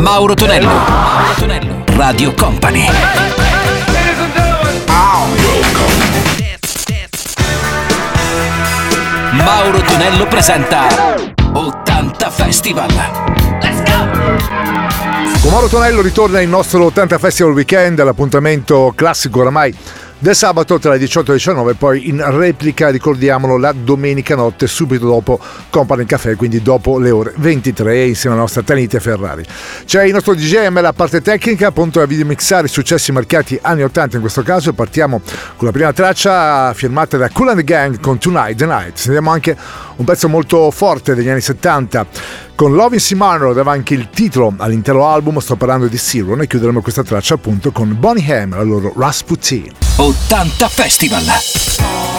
Mauro Tonello. Mauro Tonello. Radio Company. Mauro Tonello presenta 80 Festival. Con Mauro Tonello ritorna il nostro 80 Festival Weekend, l'appuntamento classico oramai del sabato tra le 18 e le 19 poi in replica ricordiamolo la domenica notte subito dopo Company Café quindi dopo le ore 23 insieme alla nostra Tanite Ferrari. C'è il nostro DJM la parte tecnica appunto a videomixare i successi marchiati anni 80 in questo caso. Partiamo con la prima traccia firmata da Cool and Gang con Tonight the Night. Sentiamo anche un pezzo molto forte degli anni 70 con Loving. Monroe dava anche il titolo all'intero album, sto parlando di Zero, e chiuderemo questa traccia appunto con Bonnie Ham, la loro Rasputin. 80 Festival!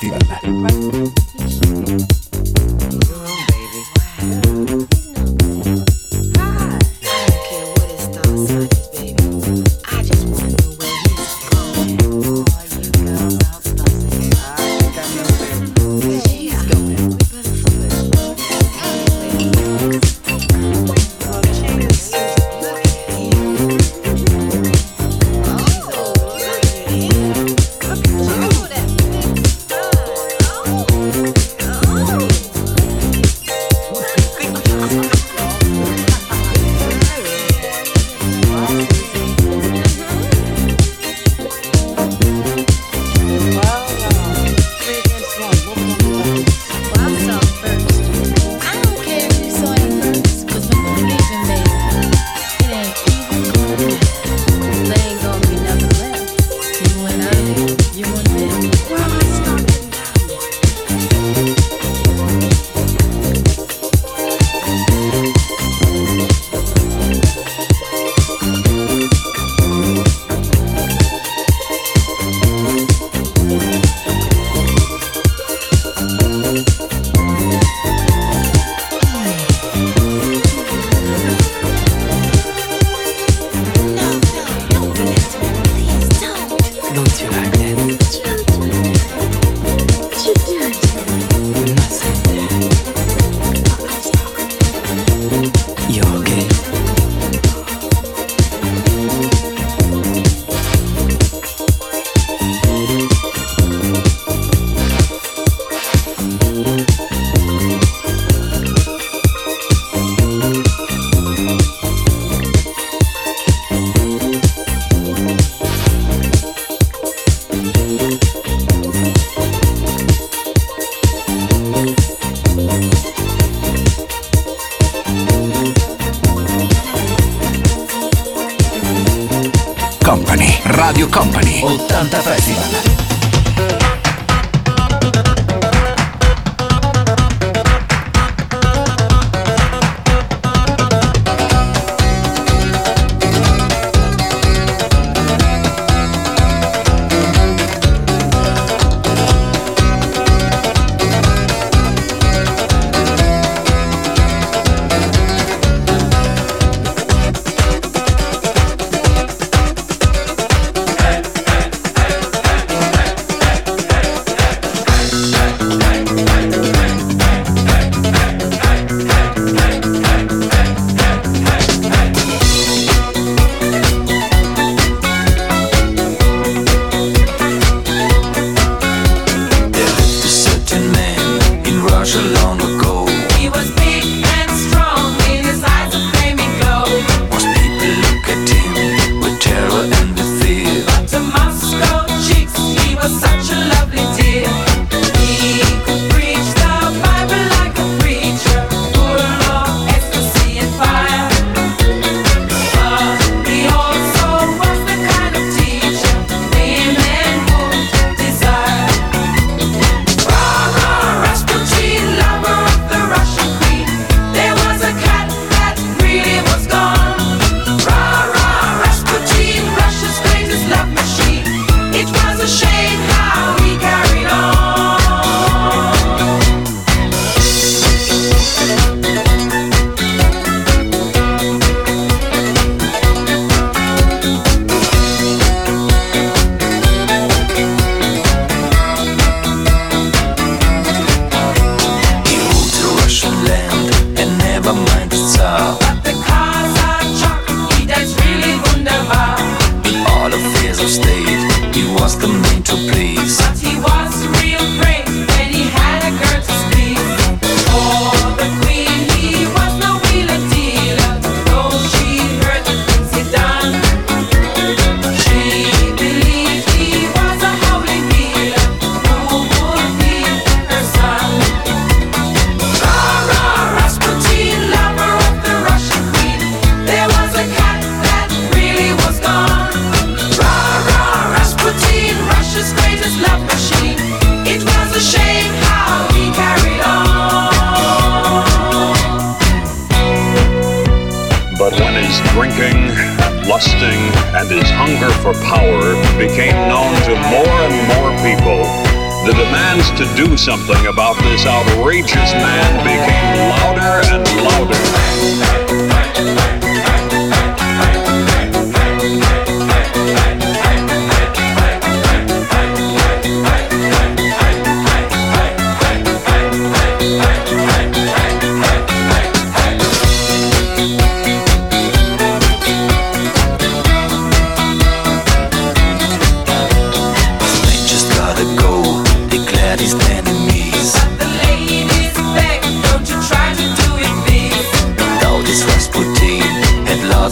Festival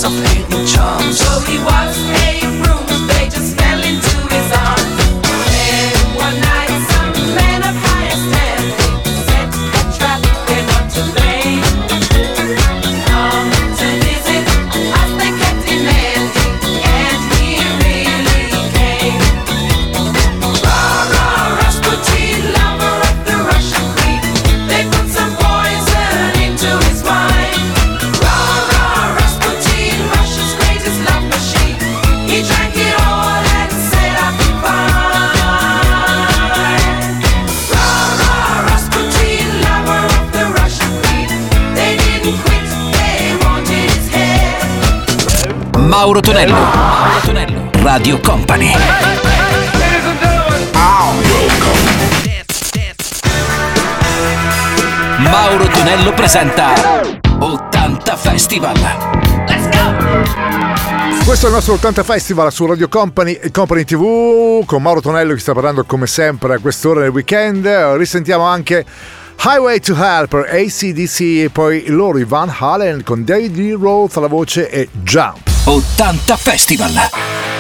of hidden charms. So he was a room. Mauro Tonello. Mauro Tonello. Radio Company. Mauro Tonello presenta 80 Festival. Let's go! Questo è il nostro 80 Festival su Radio Company e Company TV con Mauro Tonello che sta parlando come sempre a quest'ora del weekend. Risentiamo anche Highway to Hell per ACDC e poi Lori Van Halen con David Lee Roth alla voce e Jump. 80 Festival.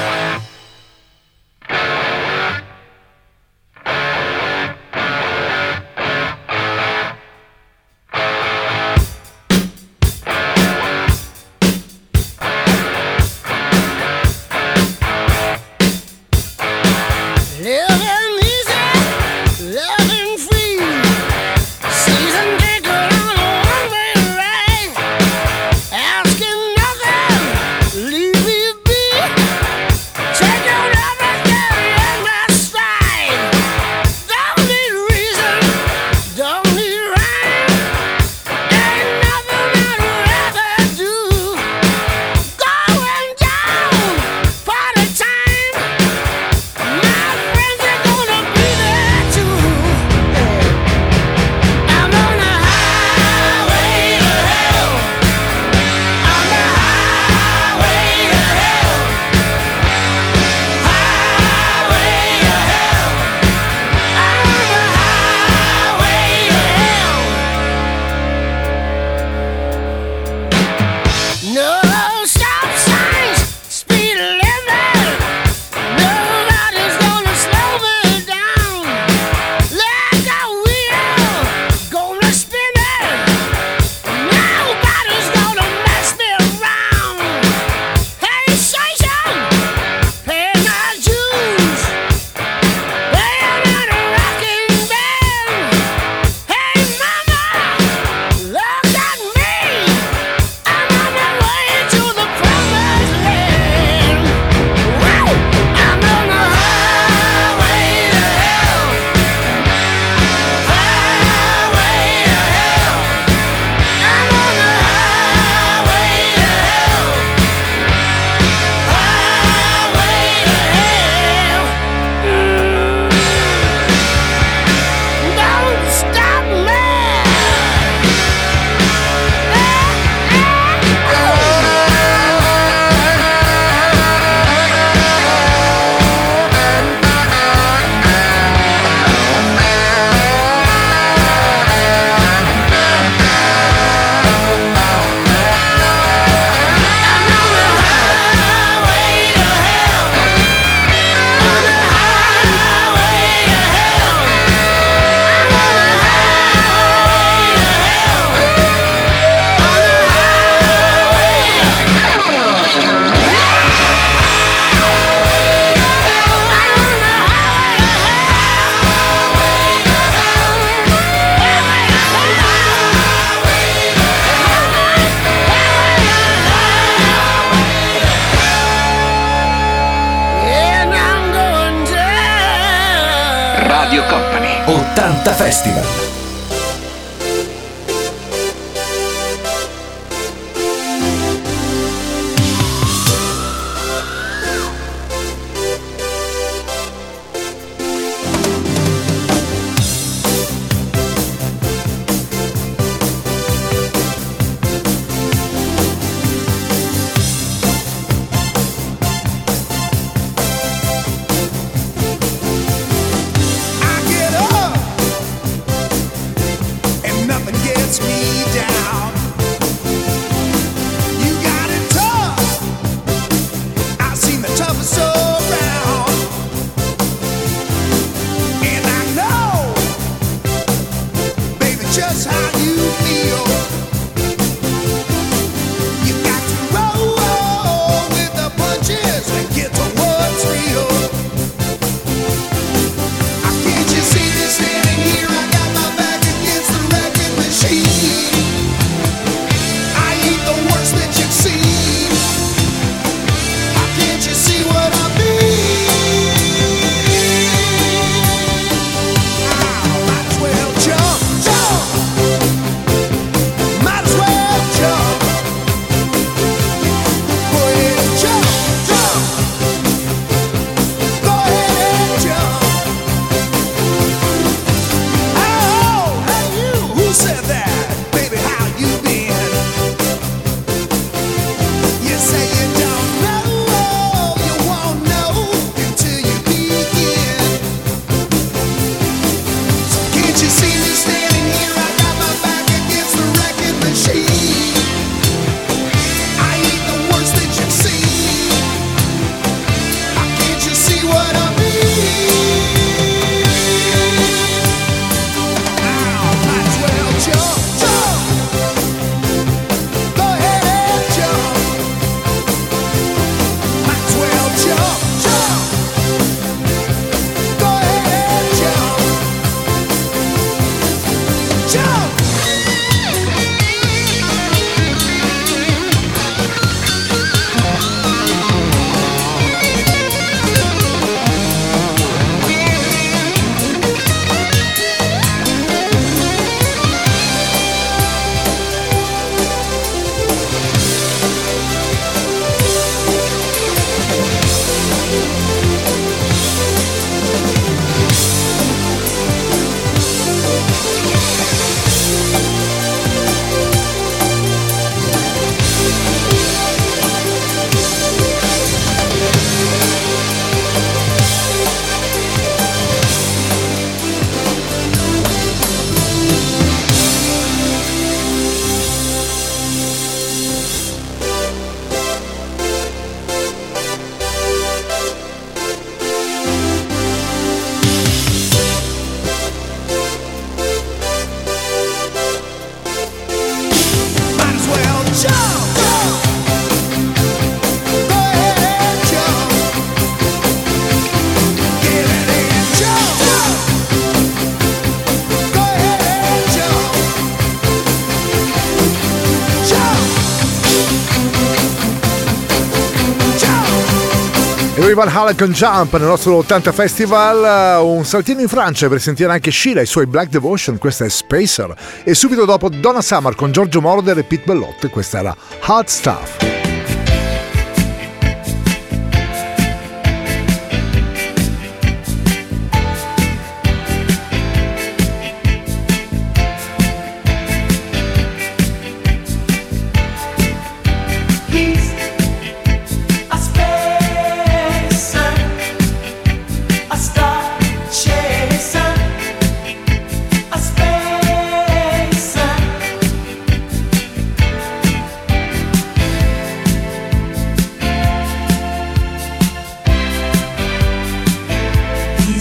Van Halen con Jump nel nostro 80 Festival, un saltino in Francia per sentire anche Sheila e i suoi Black Devotion, questa è Spacer, e subito dopo Donna Summer con Giorgio Moroder e Pete Bellotte, questa era Hot Stuff.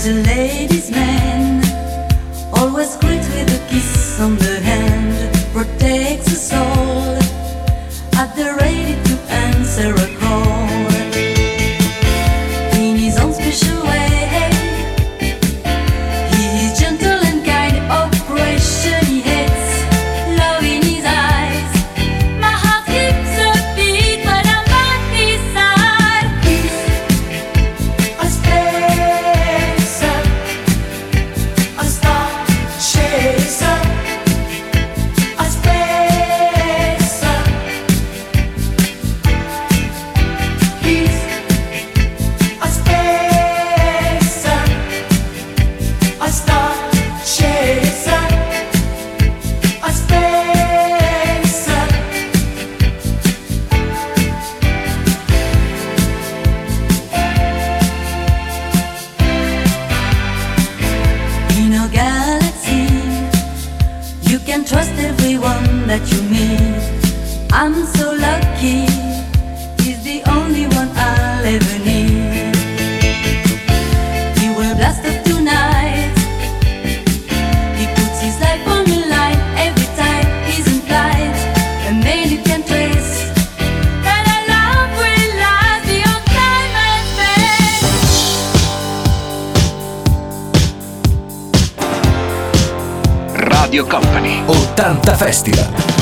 a ladies' man, always greet with a kiss on the hand. La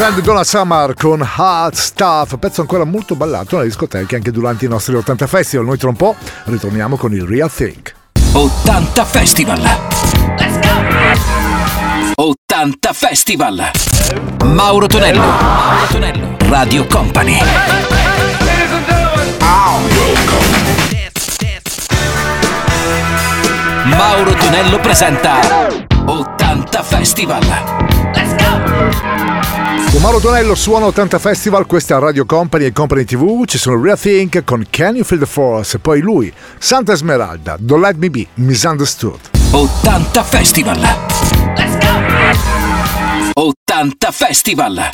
grande Donna Summer con Hot Stuff, pezzo ancora molto ballato nelle discoteche anche durante i nostri 80 festival. Noi tra un po' ritorniamo con il Real Thing. 80 Festival! Let's go! 80 Festival! Mauro Tonello, Mauro Tonello, Radio Company. Mauro Tonello presenta 80 Festival. Let's go! Con Mauro Tonello suona 80 Festival, questa è Radio Company e Company TV, ci sono Real Think con Can You Feel the Force, e poi lui, Santa Esmeralda, Don't Let Me Be, Misunderstood. 80 Festival! Let's go! 80 Festival!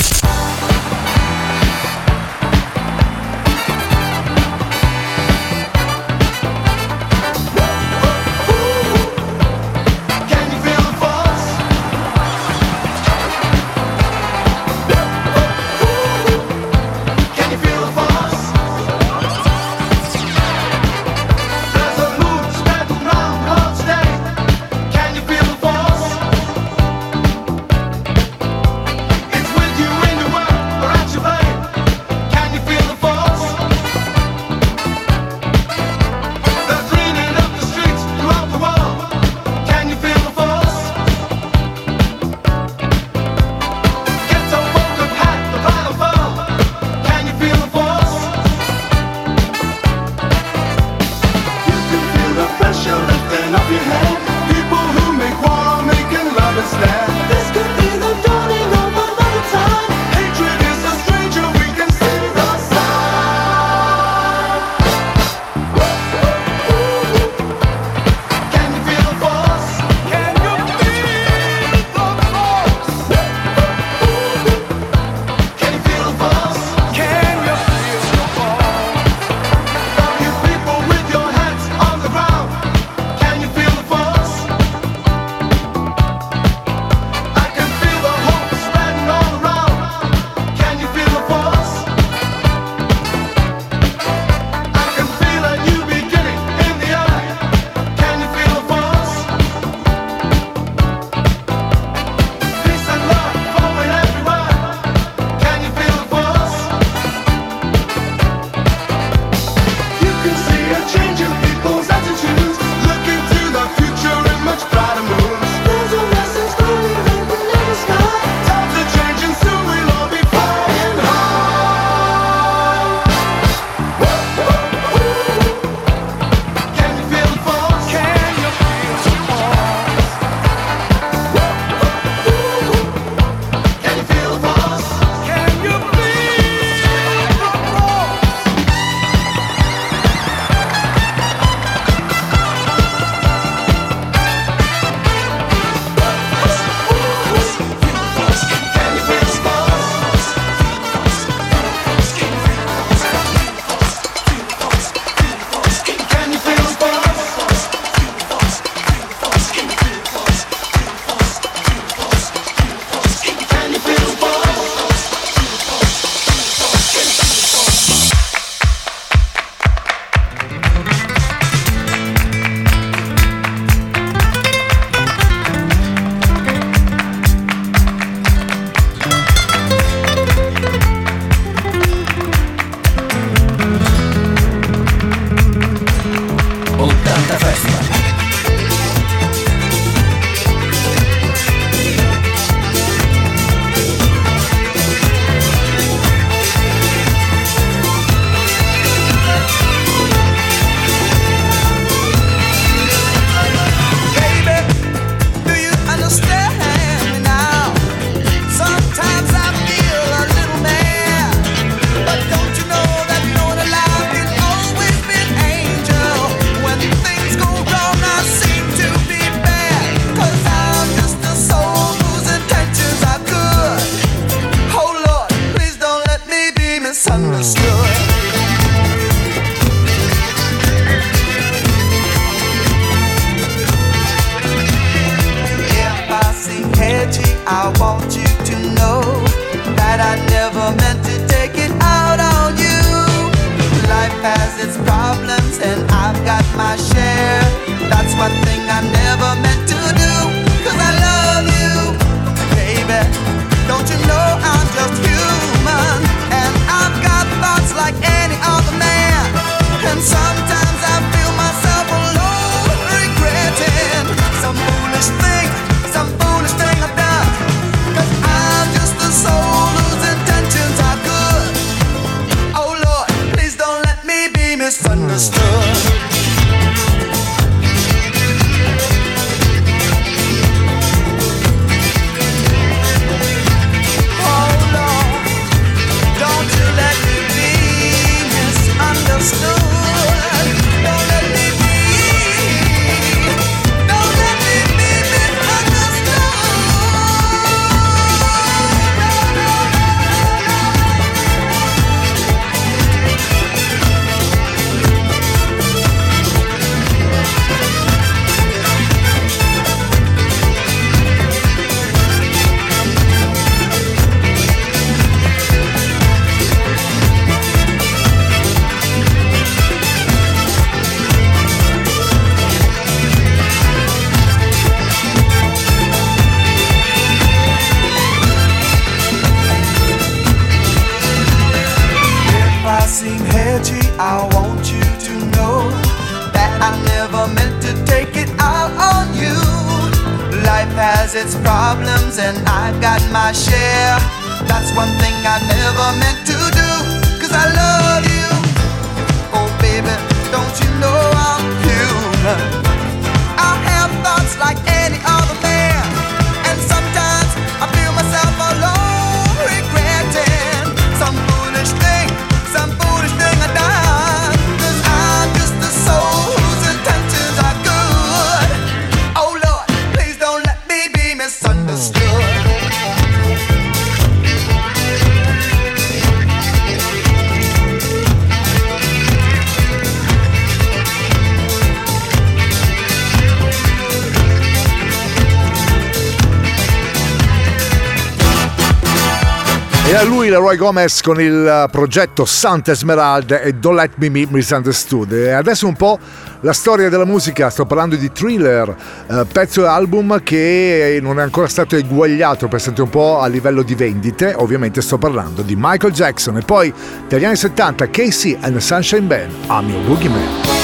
Roy Gomez con il eh, progetto Santa Esmeralda e Don't Let Me Be Misunderstood. E adesso un po' la storia della musica, sto parlando di Thriller, eh, pezzo e album che non è ancora stato eguagliato per un po' a livello di vendite, ovviamente sto parlando di Michael Jackson e poi dagli anni 70 Casey and the Sunshine Band, I'm Your Boogeyman.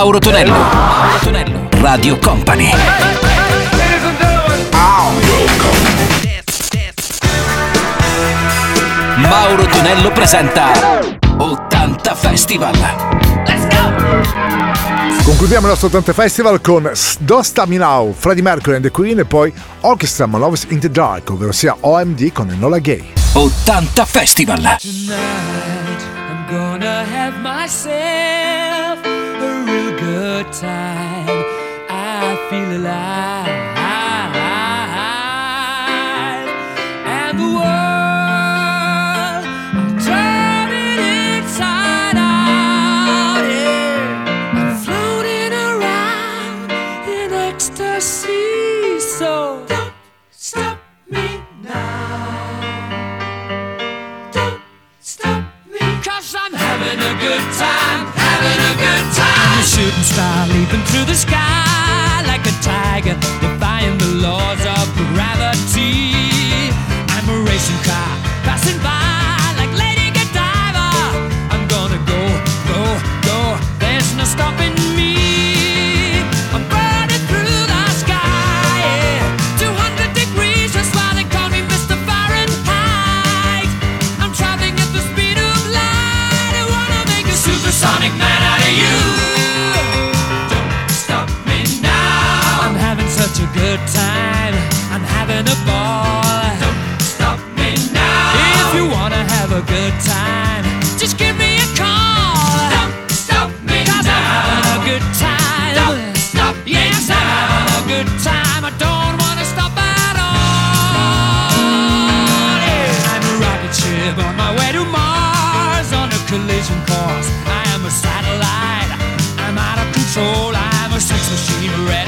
Mauro Tonello. Mauro Tonello. Radio Company. Mauro Tonello presenta 80 Festival. Let's go! Concludiamo il nostro 80 Festival con Do Staminau, Freddy Mercury and the Queen e poi Orchestra Malovis in the Dark, ovvero sia OMD con Enola Gay. 80 Festival. Tonight, I'm gonna have myself time, I feel alive. And the world, I'm turning inside out. Yeah. I'm floating around in ecstasy, so don't stop. start leaping through the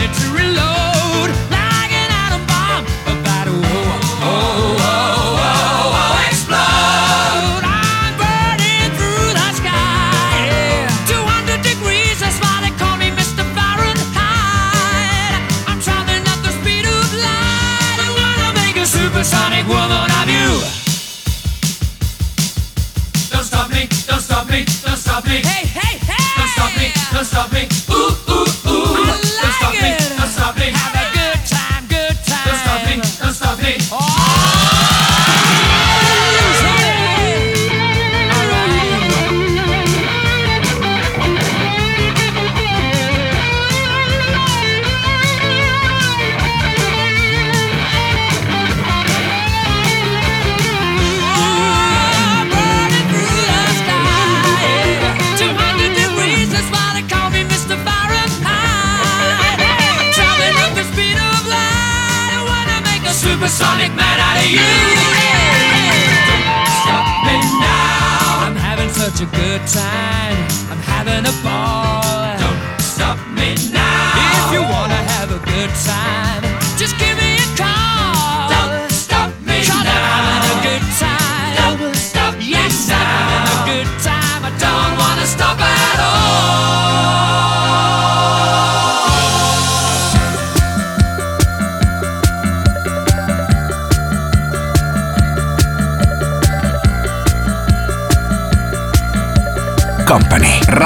to reload.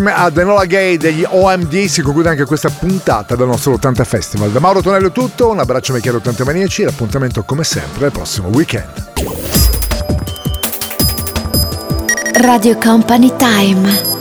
Insieme a Denola Gay degli OMD si conclude anche questa puntata del nostro 80 Festival. Da Mauro Tonello è tutto, un abbraccio ai 80 maniaci, l'appuntamento come sempre al prossimo weekend. Radio Company Time